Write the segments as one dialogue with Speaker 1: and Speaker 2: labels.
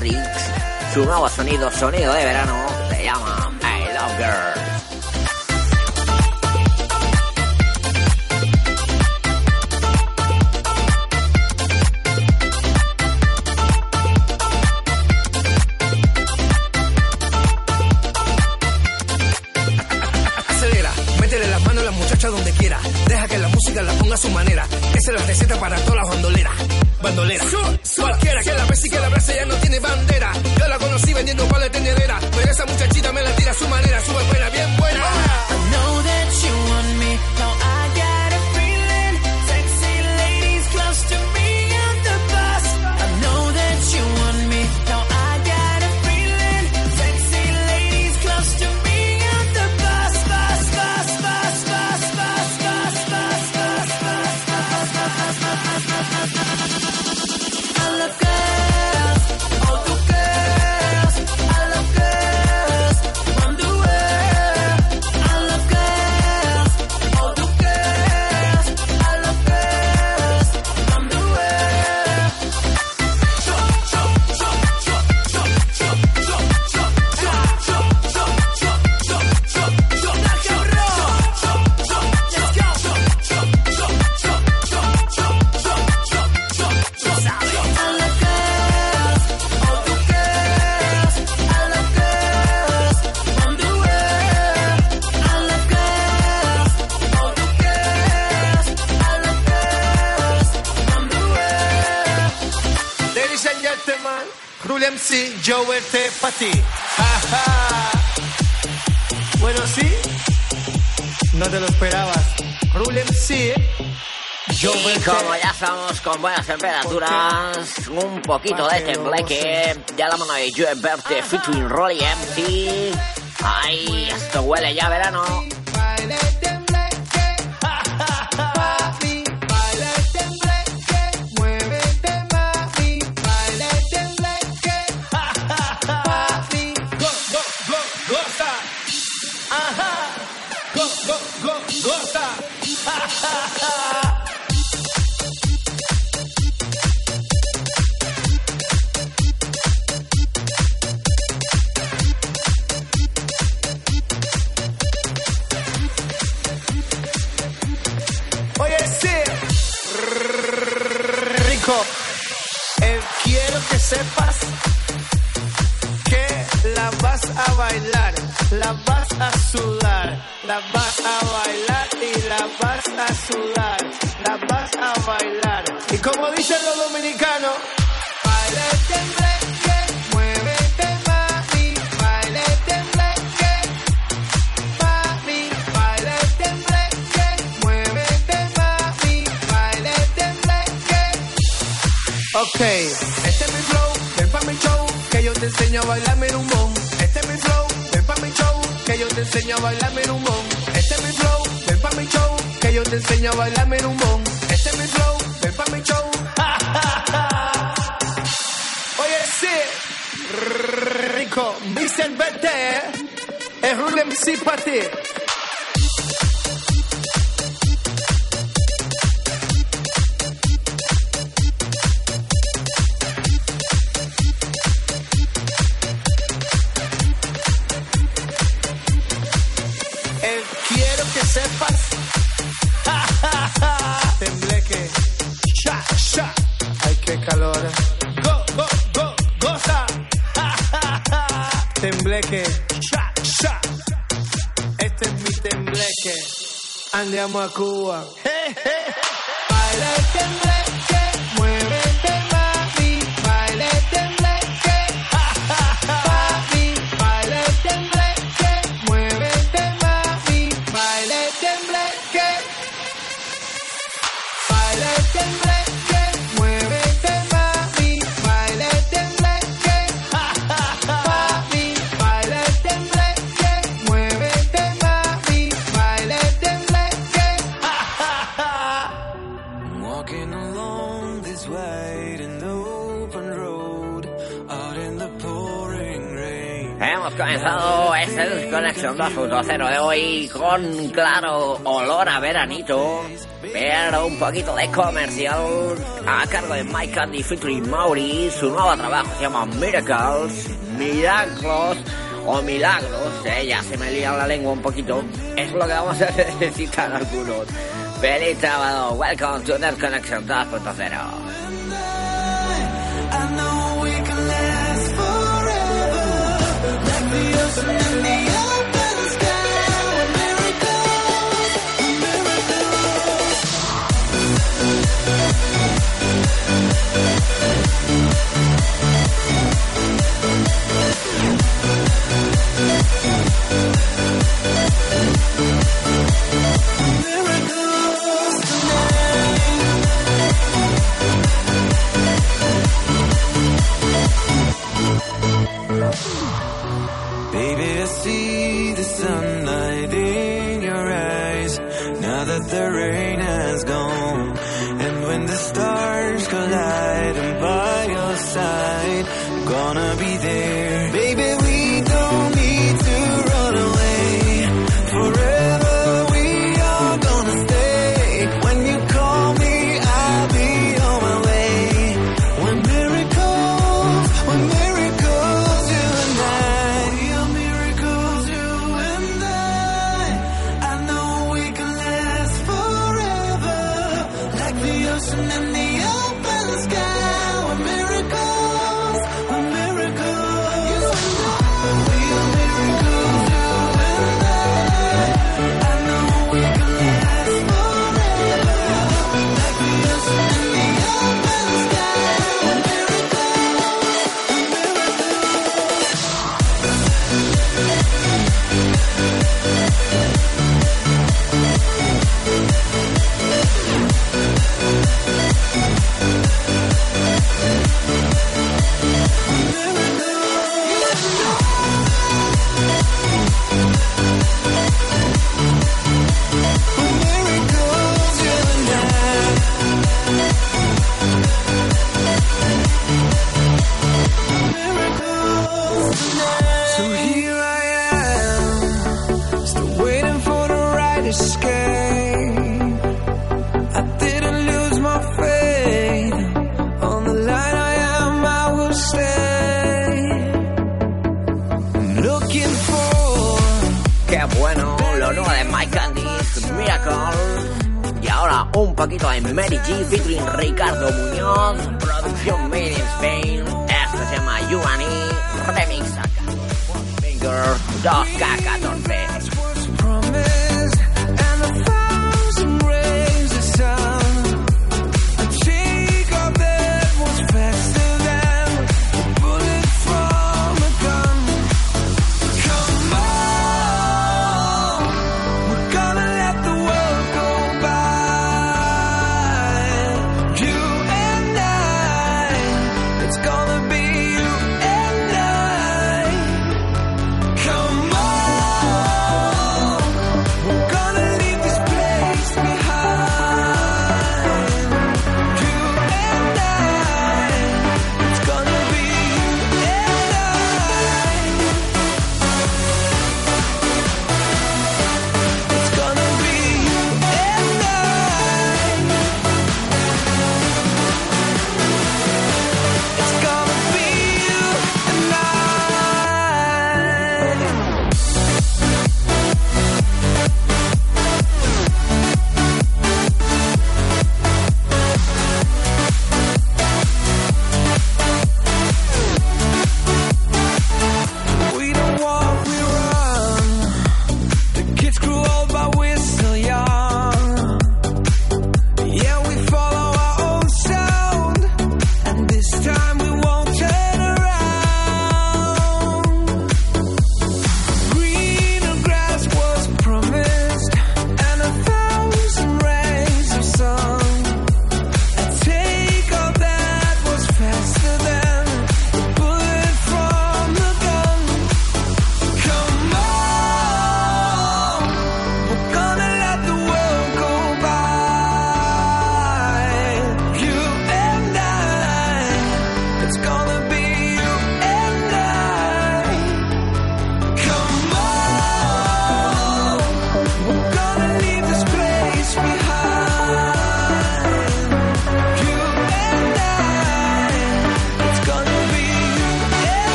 Speaker 1: Matrix, sumado a sonido, sonido de verano. como ya estamos con buenas temperaturas, un poquito de tembleque, ya la mano de Joe Verde featuring Rolly MC. Ay, esto huele ya verano.
Speaker 2: enseño a bailarme en un. Este es mi flow, ven pa' mi show, que yo te enseño a bailarme en un. Este es mi flow, ven pa' mi show, que yo te enseño a bailarme en un. Este es mi flow, ven pa' mi show. Oye, sí, rico, Mr. Vete, es un MC para ti. llama Cuba. Hey,
Speaker 3: hey. Fútbol Cero de hoy con, claro, olor a veranito, pero un poquito de comercial a cargo de Mike Candy featuring Mauri. Su nuevo trabajo se llama Miracles, Milagros o Milagros, eh, ya se me lía la lengua un poquito. Es lo que vamos a necesitar algunos. Feliz sábado, welcome to Nerd Connection 2.0.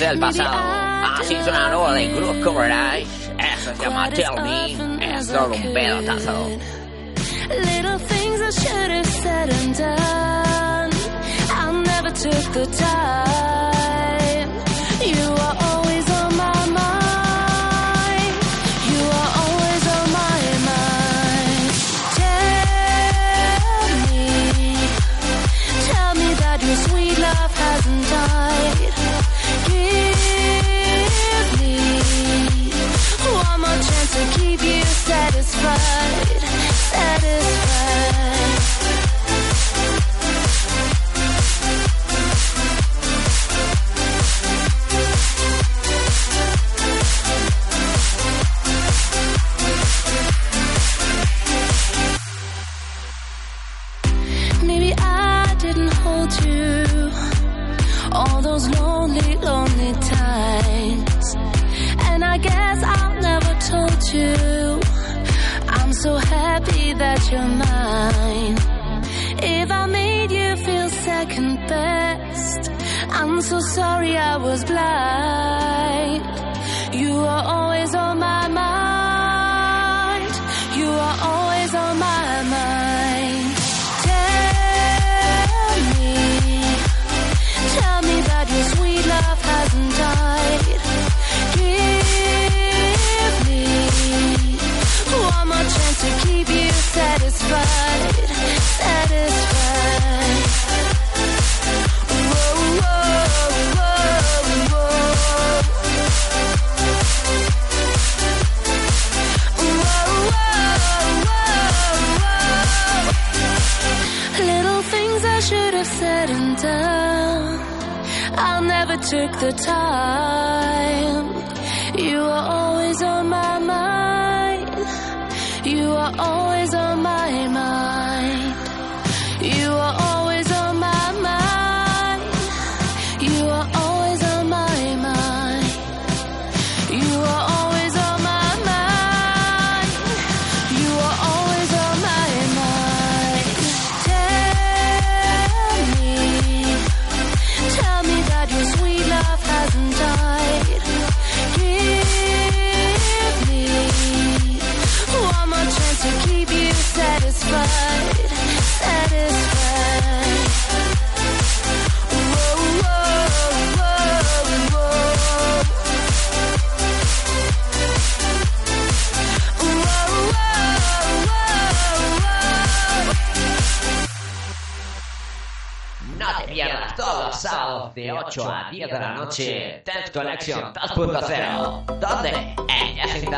Speaker 1: del pasado. Ah, Así es una nueva de Coverage. Eso se llama Tell Me. Es todo un pelotazo.
Speaker 4: Little things I should have said and done. I never took the time.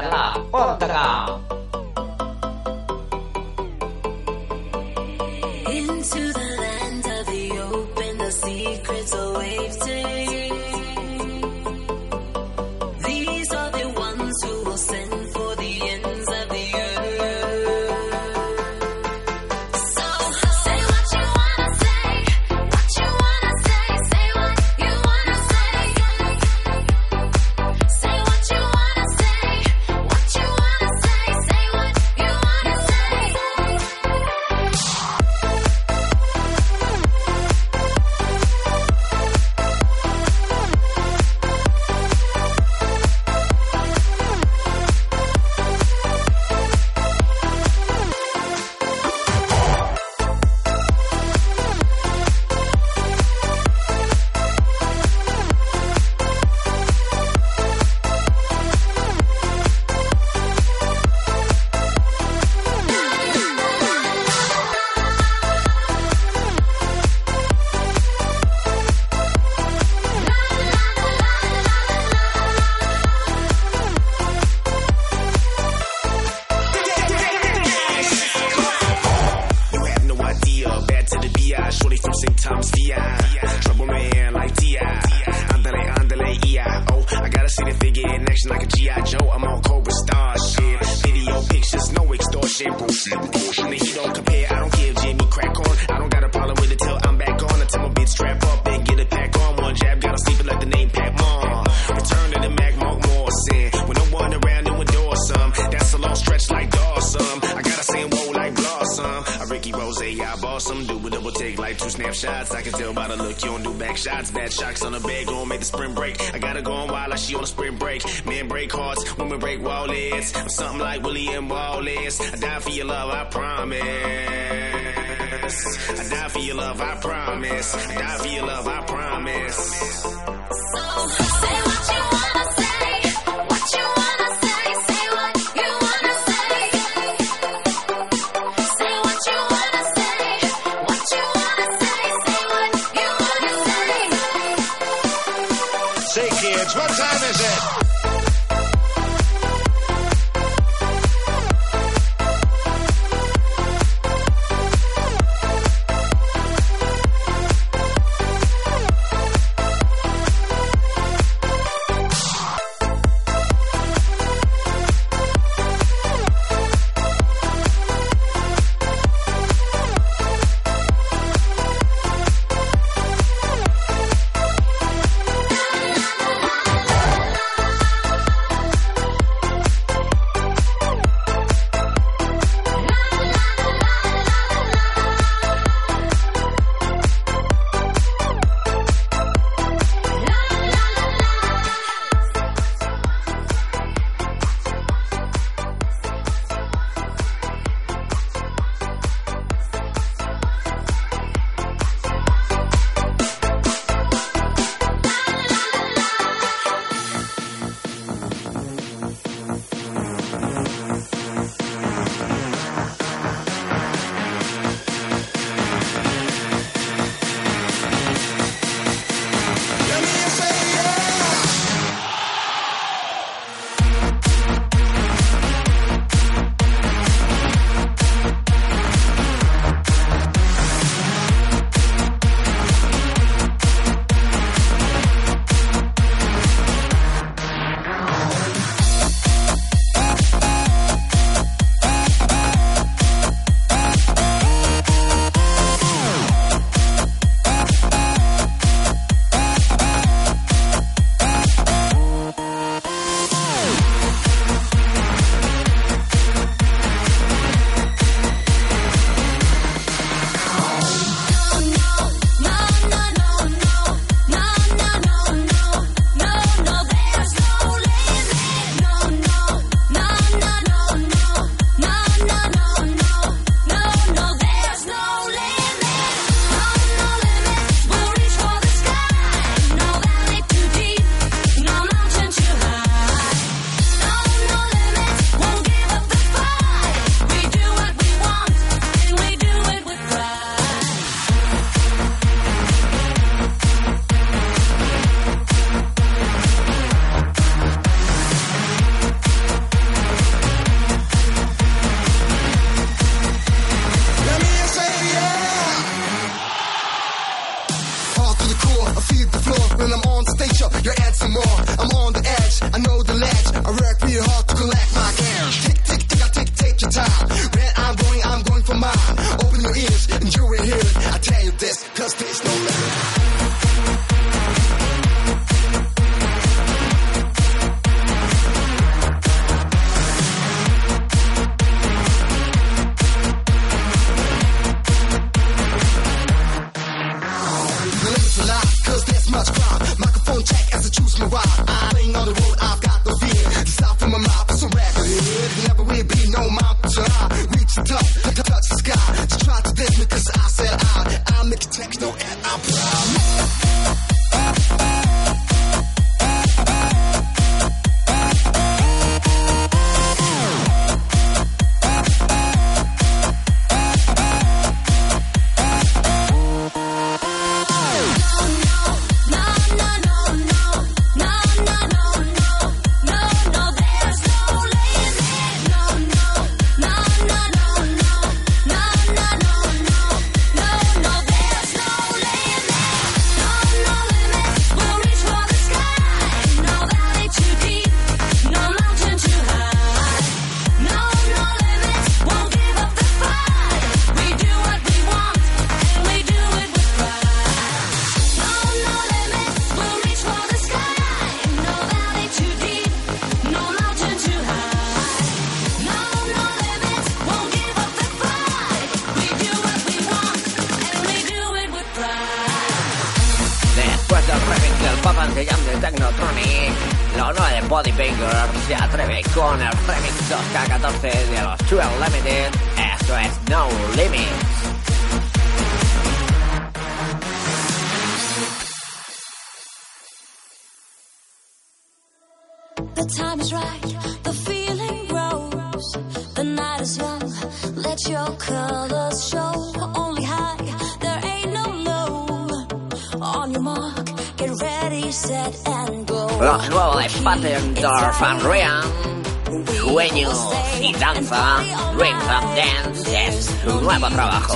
Speaker 4: Olha Nella Podcast.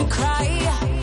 Speaker 4: cry.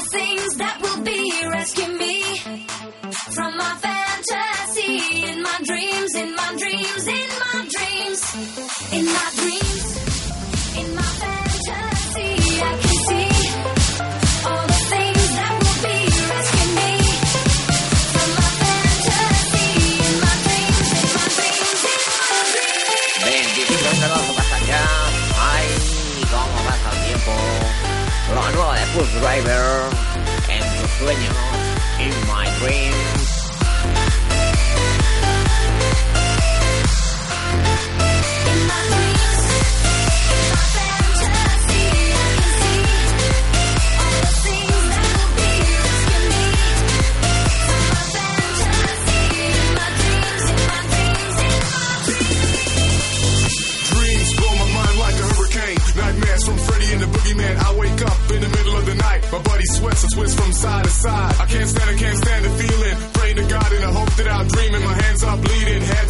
Speaker 4: the things that will be rescue me from my fantasy in my dreams, in my dreams, in my dreams, in my dreams, in my fantasy. I can see all the things that will be rescuing me from my fantasy in my dreams, in my dreams, in my dreams.
Speaker 1: Bendición de los pasan ya. Ay, cómo pasa el tiempo. Lo nuevo de Push Driver in my dreams.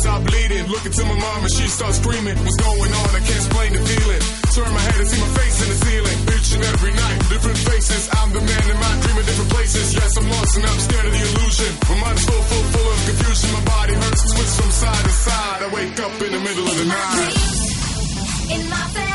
Speaker 5: top bleeding. Looking to my mom and she starts screaming. What's going on? I can't explain the feeling. Turn my head and see my face in the ceiling. Bitching every night, different faces. I'm the man in my dream of different places. Yes, I'm lost and I'm scared of the illusion. My mind's full, full, full of confusion. My body hurts, twists from side to side. I wake up in the middle of the night.
Speaker 4: In my face.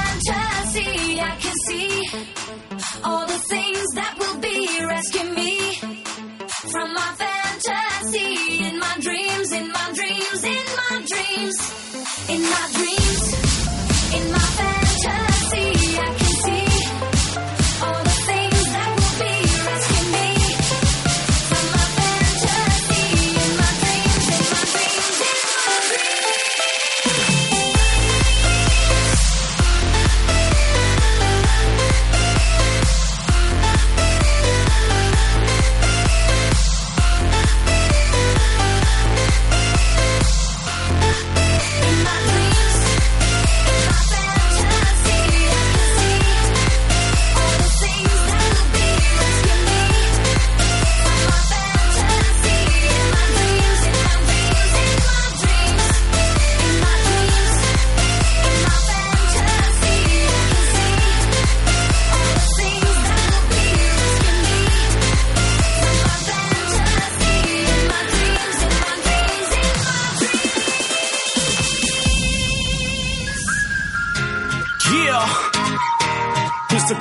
Speaker 4: my dreams.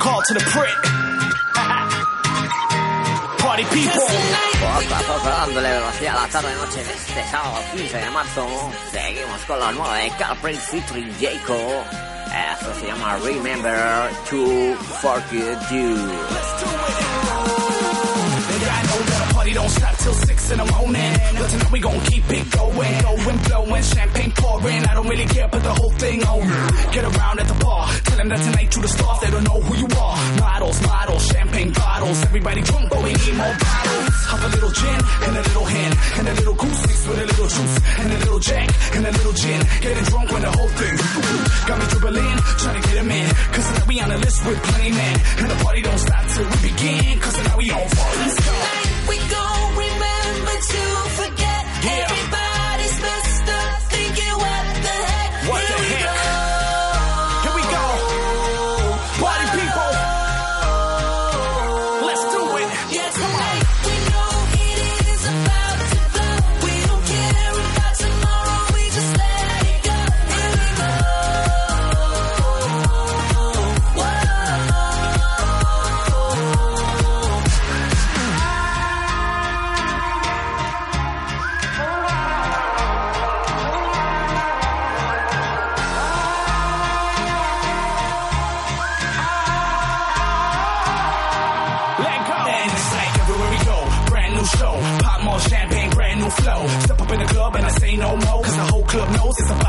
Speaker 6: Call to the prick. Party people.
Speaker 1: Poco a poco dándole velocidad a la tarde noche de este sábado 15 de marzo. Seguimos con lo nuevo de Calprin featuring Jaco. Esto se llama Remember to Forget You.
Speaker 6: Nigga, I know that a party don't stop till six in the morning. But tonight we gon' keep it going, going, blowing, champagne pouring. I don't really care, put the whole thing on. Get around at the bar, tell them that tonight you the star. They don't know who you are. Models, models, champagne bottles. Everybody drunk, but we need more bottles. Have a little gin and a little hen and a little goose mixed with a little juice and a little jack and a little gin. Getting drunk when the whole thing got me dribbling, trying to get him in. Cause tonight we on the list with plenty men. And the party don't stop till we begin. Cause tonight we on fire. Let's go.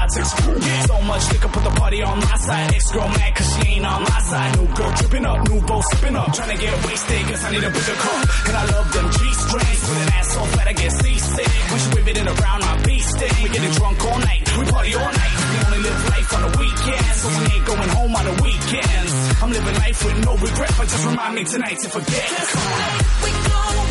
Speaker 6: So much liquor, put the party on my side. Ex girl mad cause she ain't on my side. New girl tripping up, new bow sipping up. Trying to get wasted, guess I need a bigger cup. And I love them G strings. With an ass so fat I get seasick. When she wave it in around my stick. We getting drunk all night, we party all night. We only live life on the weekends. So we ain't going home on the weekends. I'm living life with no regret, but just remind me tonight to forget.
Speaker 4: We gon'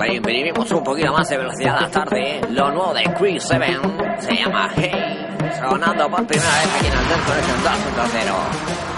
Speaker 7: Le
Speaker 1: imprimimos un poquito más de velocidad a la tarde. ¿eh? Lo nuevo de Chris Seven se llama Hey, sonando por primera vez aquí en el dentro de su trasero.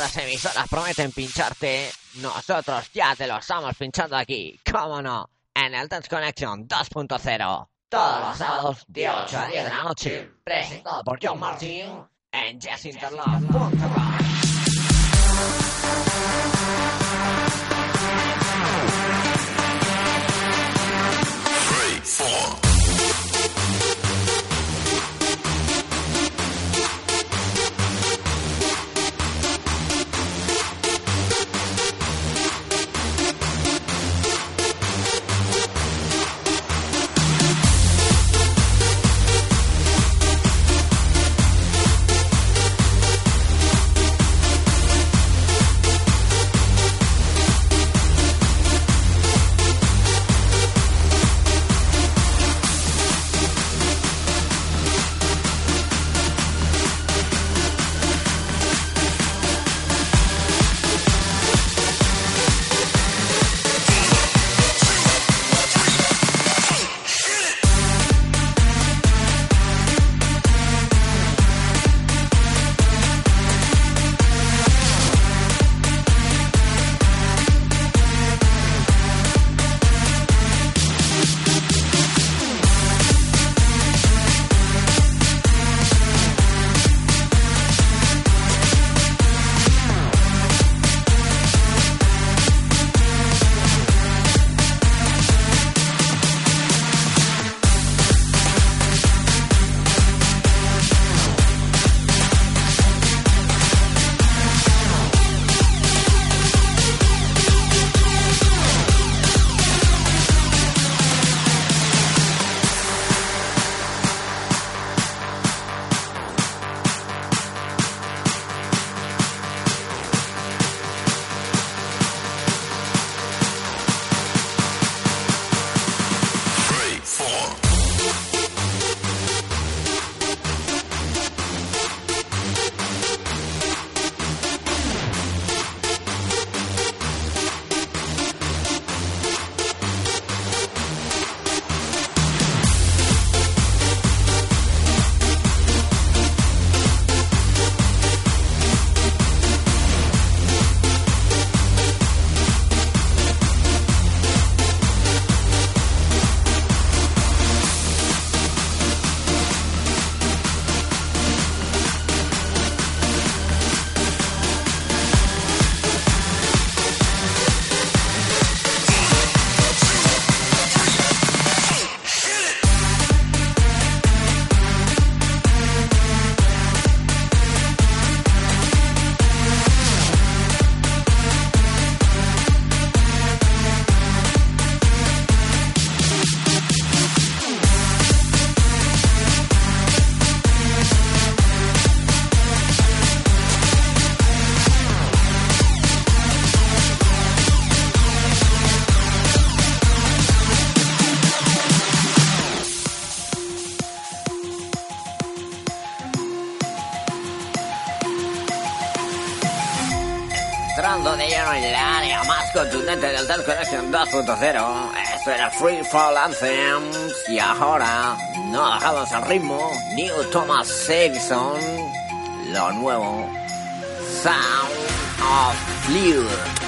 Speaker 1: Otras emisoras prometen pincharte, nosotros ya te lo estamos pinchando aquí, cómo no, en el Dance Connection 2.0. Todos los sábados de 8 a 10 de la noche, presentado por John Martin en jazzinterlove.com. Entrando Dance Connection 2.0. Esto era Free Fall Anthems. Y ahora, no bajamos el ritmo. New Thomas Savison. Lo nuevo. Sound of Fluid.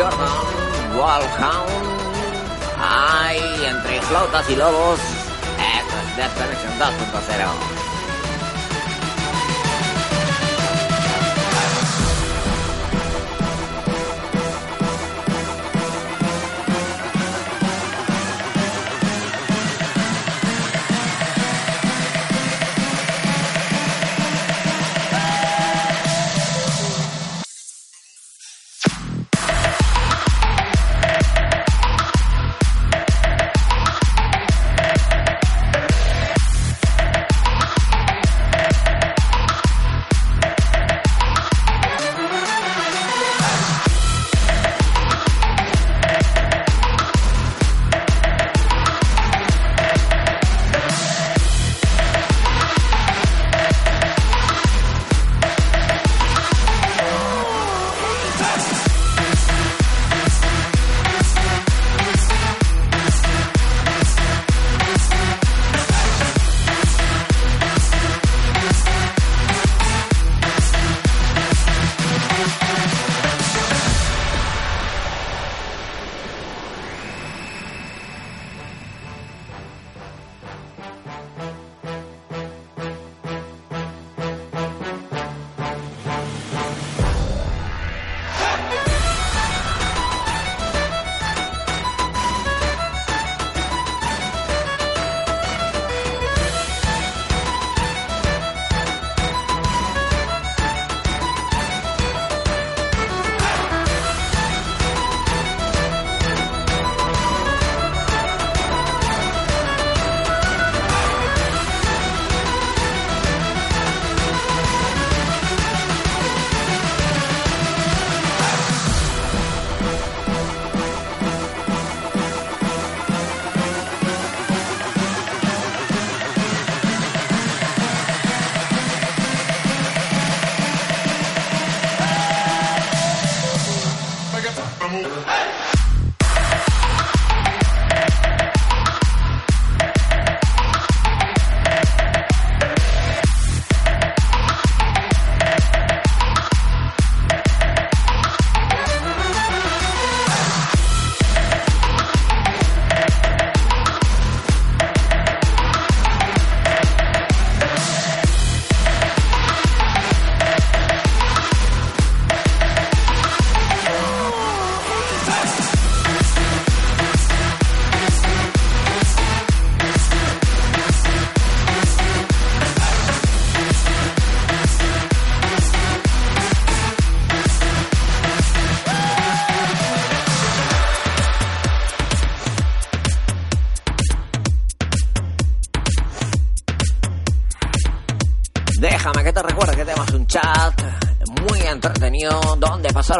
Speaker 1: Jordan, Wallhound. Ay, entre flautas y lobos. Esto es Death Connection 2.0.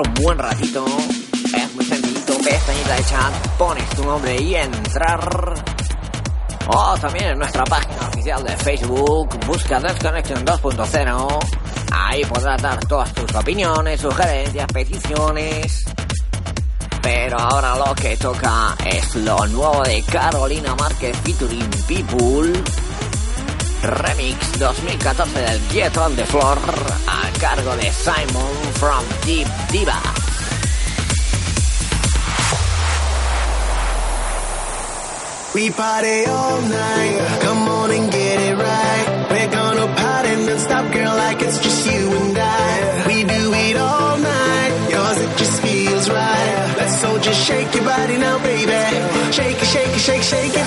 Speaker 1: un buen ratito. Es muy sencillito, pestañita de chat, pones tu nombre y entrar. O también en nuestra página oficial de Facebook, busca Desconnection 2.0. Ahí podrás dar todas tus opiniones, sugerencias, peticiones. Pero ahora lo que toca es lo nuevo de Carolina Márquez featuring People. Remix 2014 del Get on the Floor a cargo de Simon from Deep Diva.
Speaker 8: We party all night, come on and get it right. We're gonna party non-stop, girl, like it's just you and I. We do it all night, yours it just feels right. Let's all just shake your body now, baby. Shake it, shake it, shake, shake it.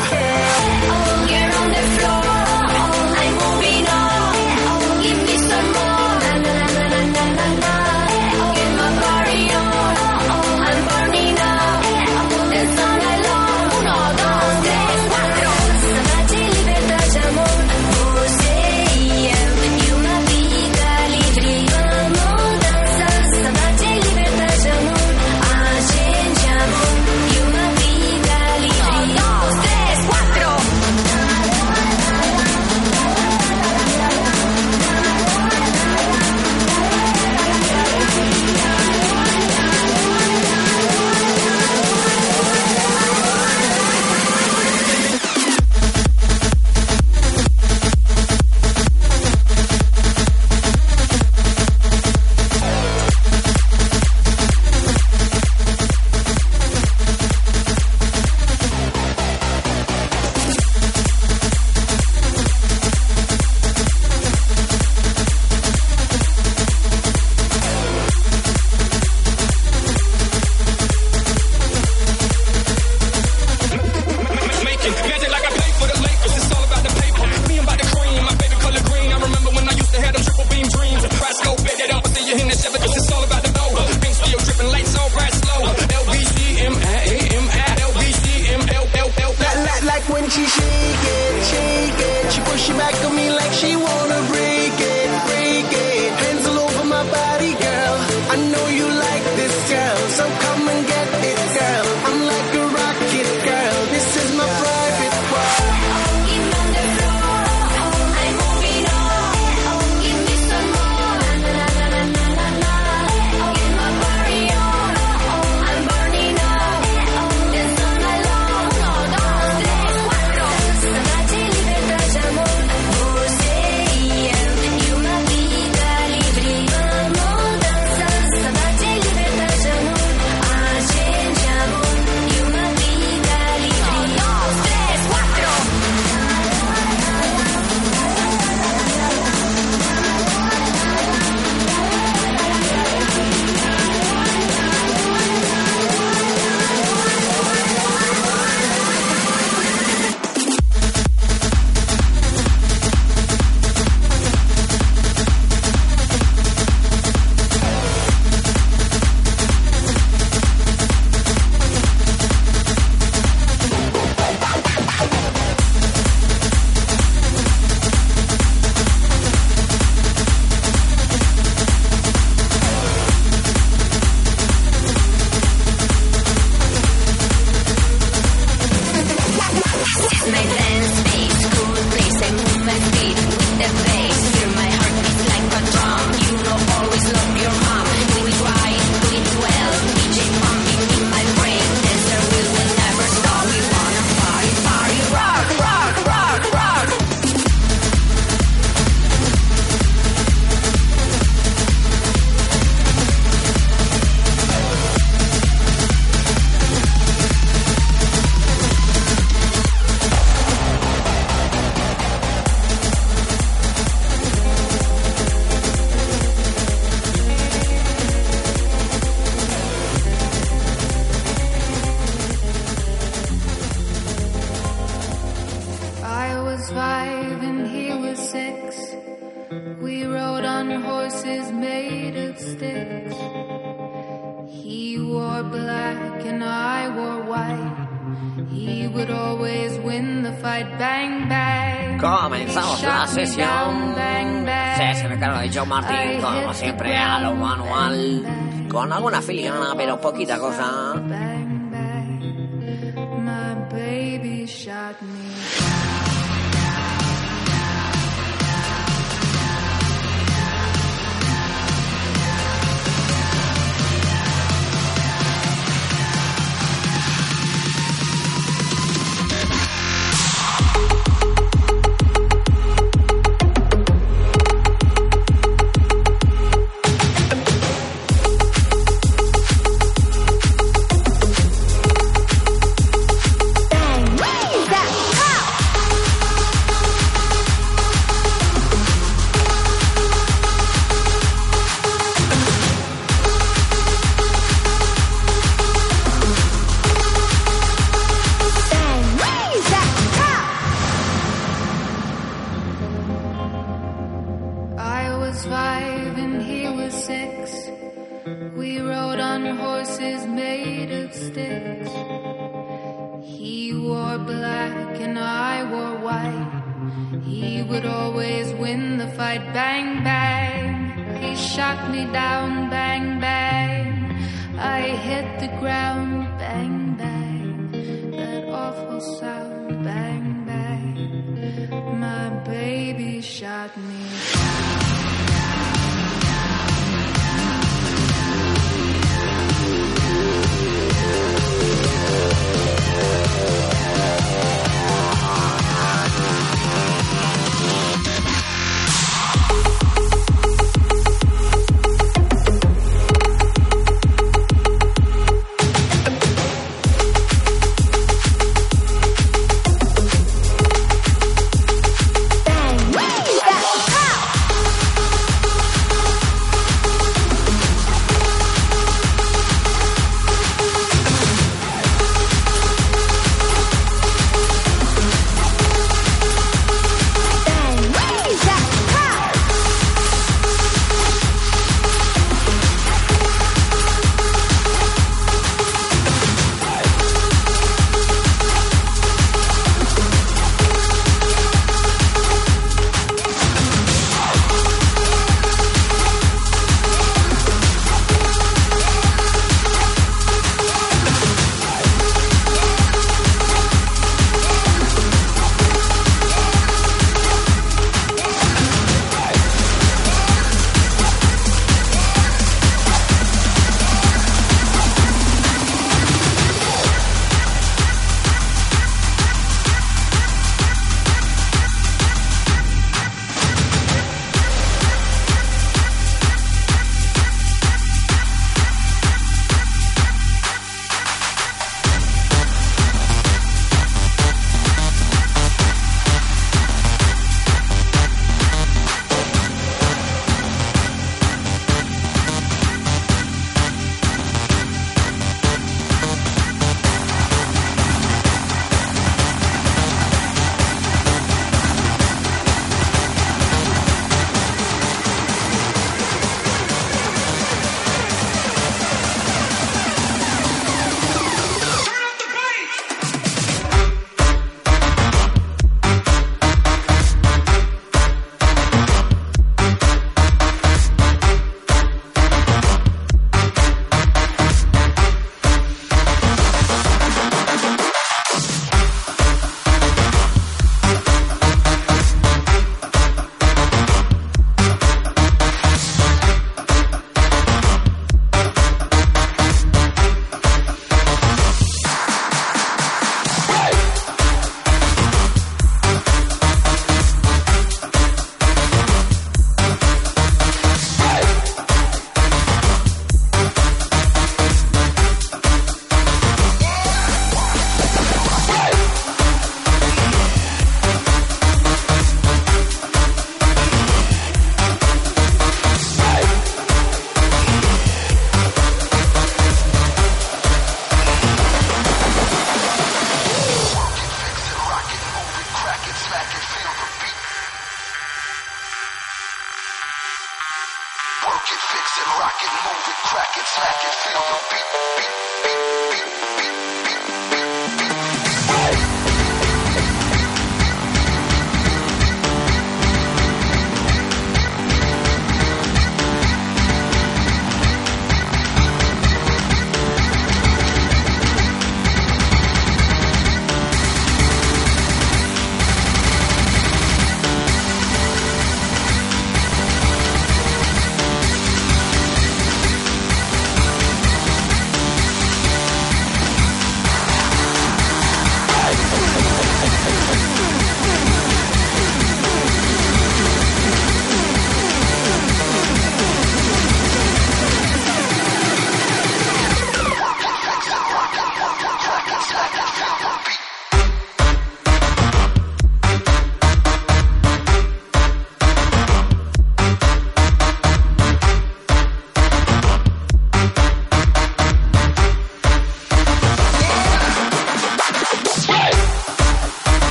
Speaker 1: con alguna filigrana, pero poquita cosa.
Speaker 9: Shot me.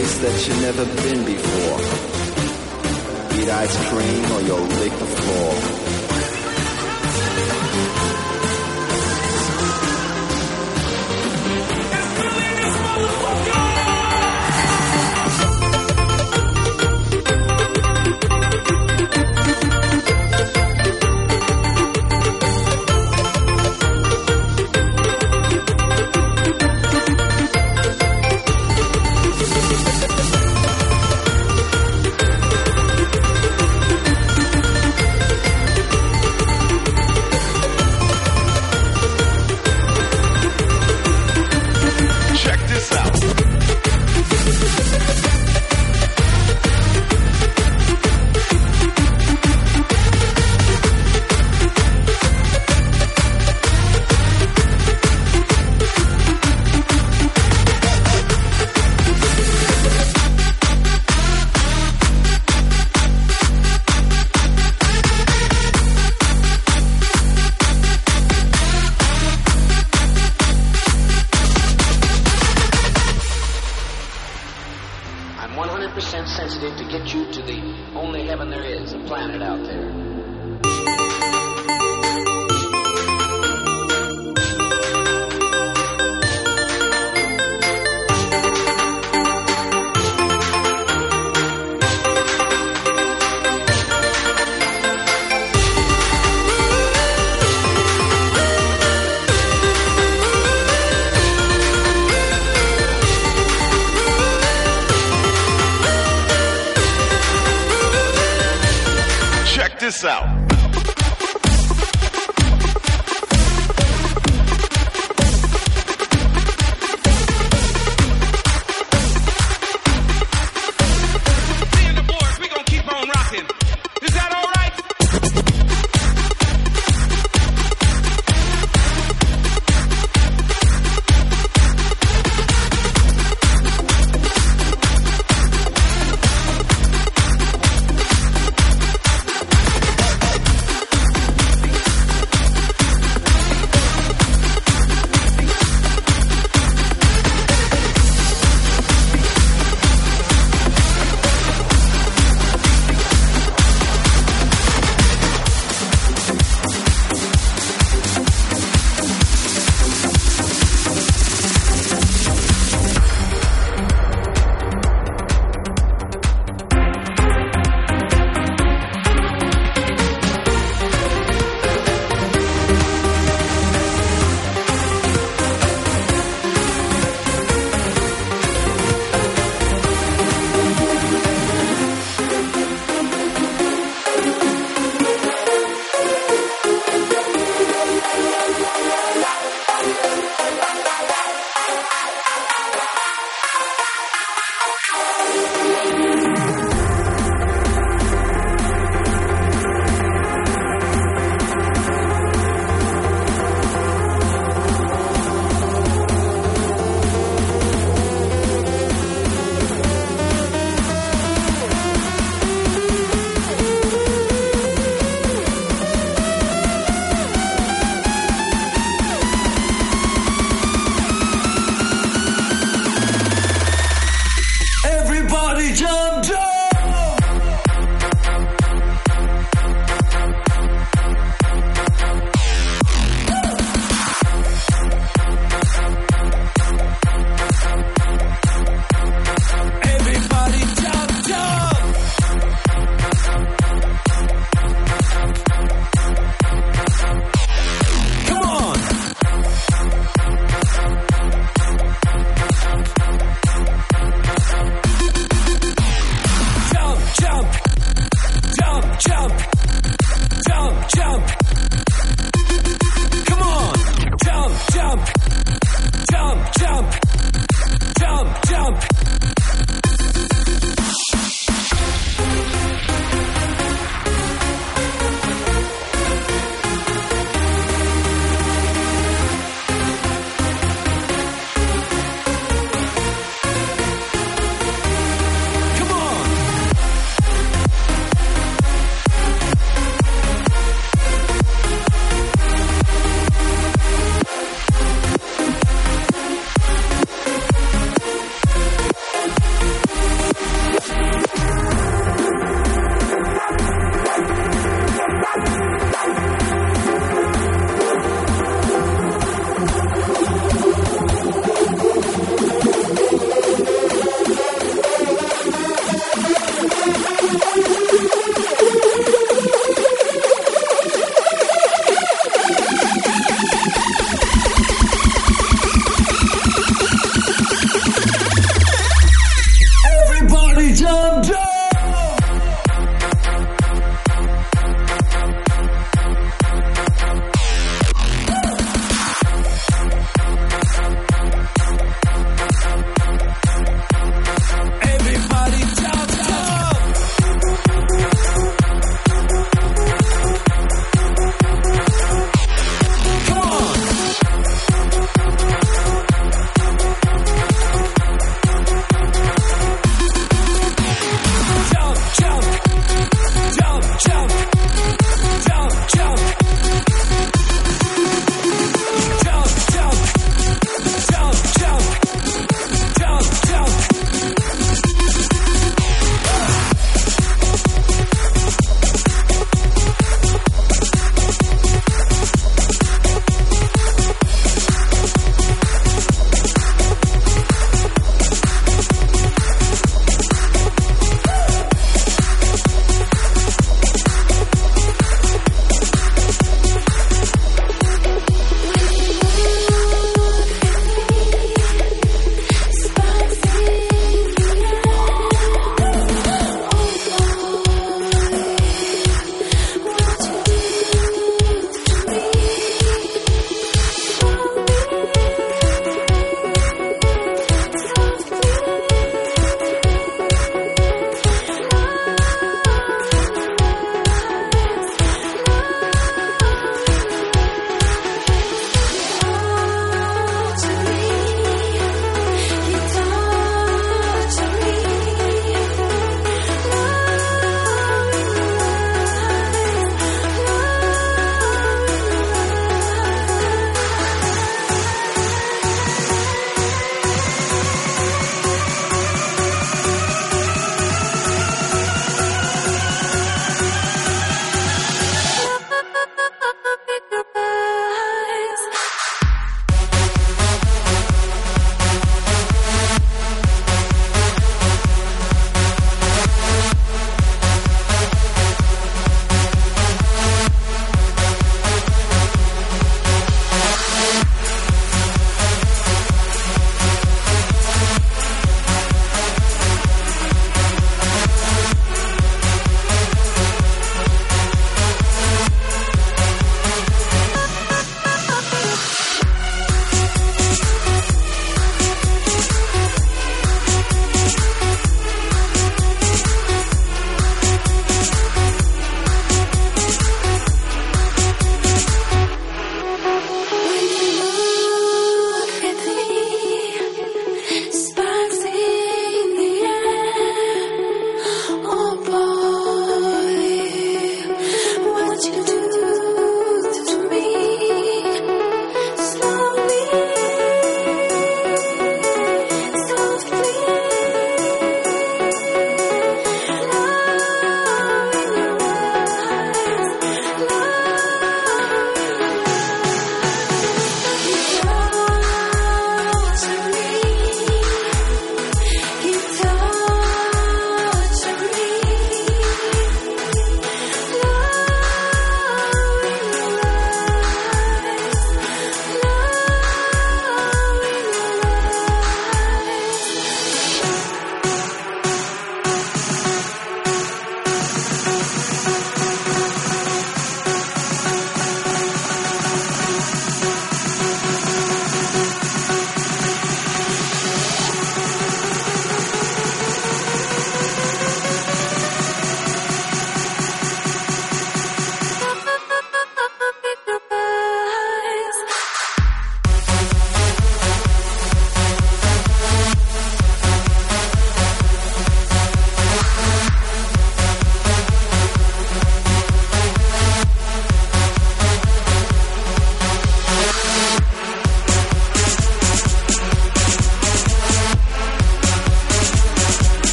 Speaker 10: place that you've never been before. Eat ice cream or you'll lick the floor.
Speaker 11: It's
Speaker 12: really this
Speaker 3: motherfucker!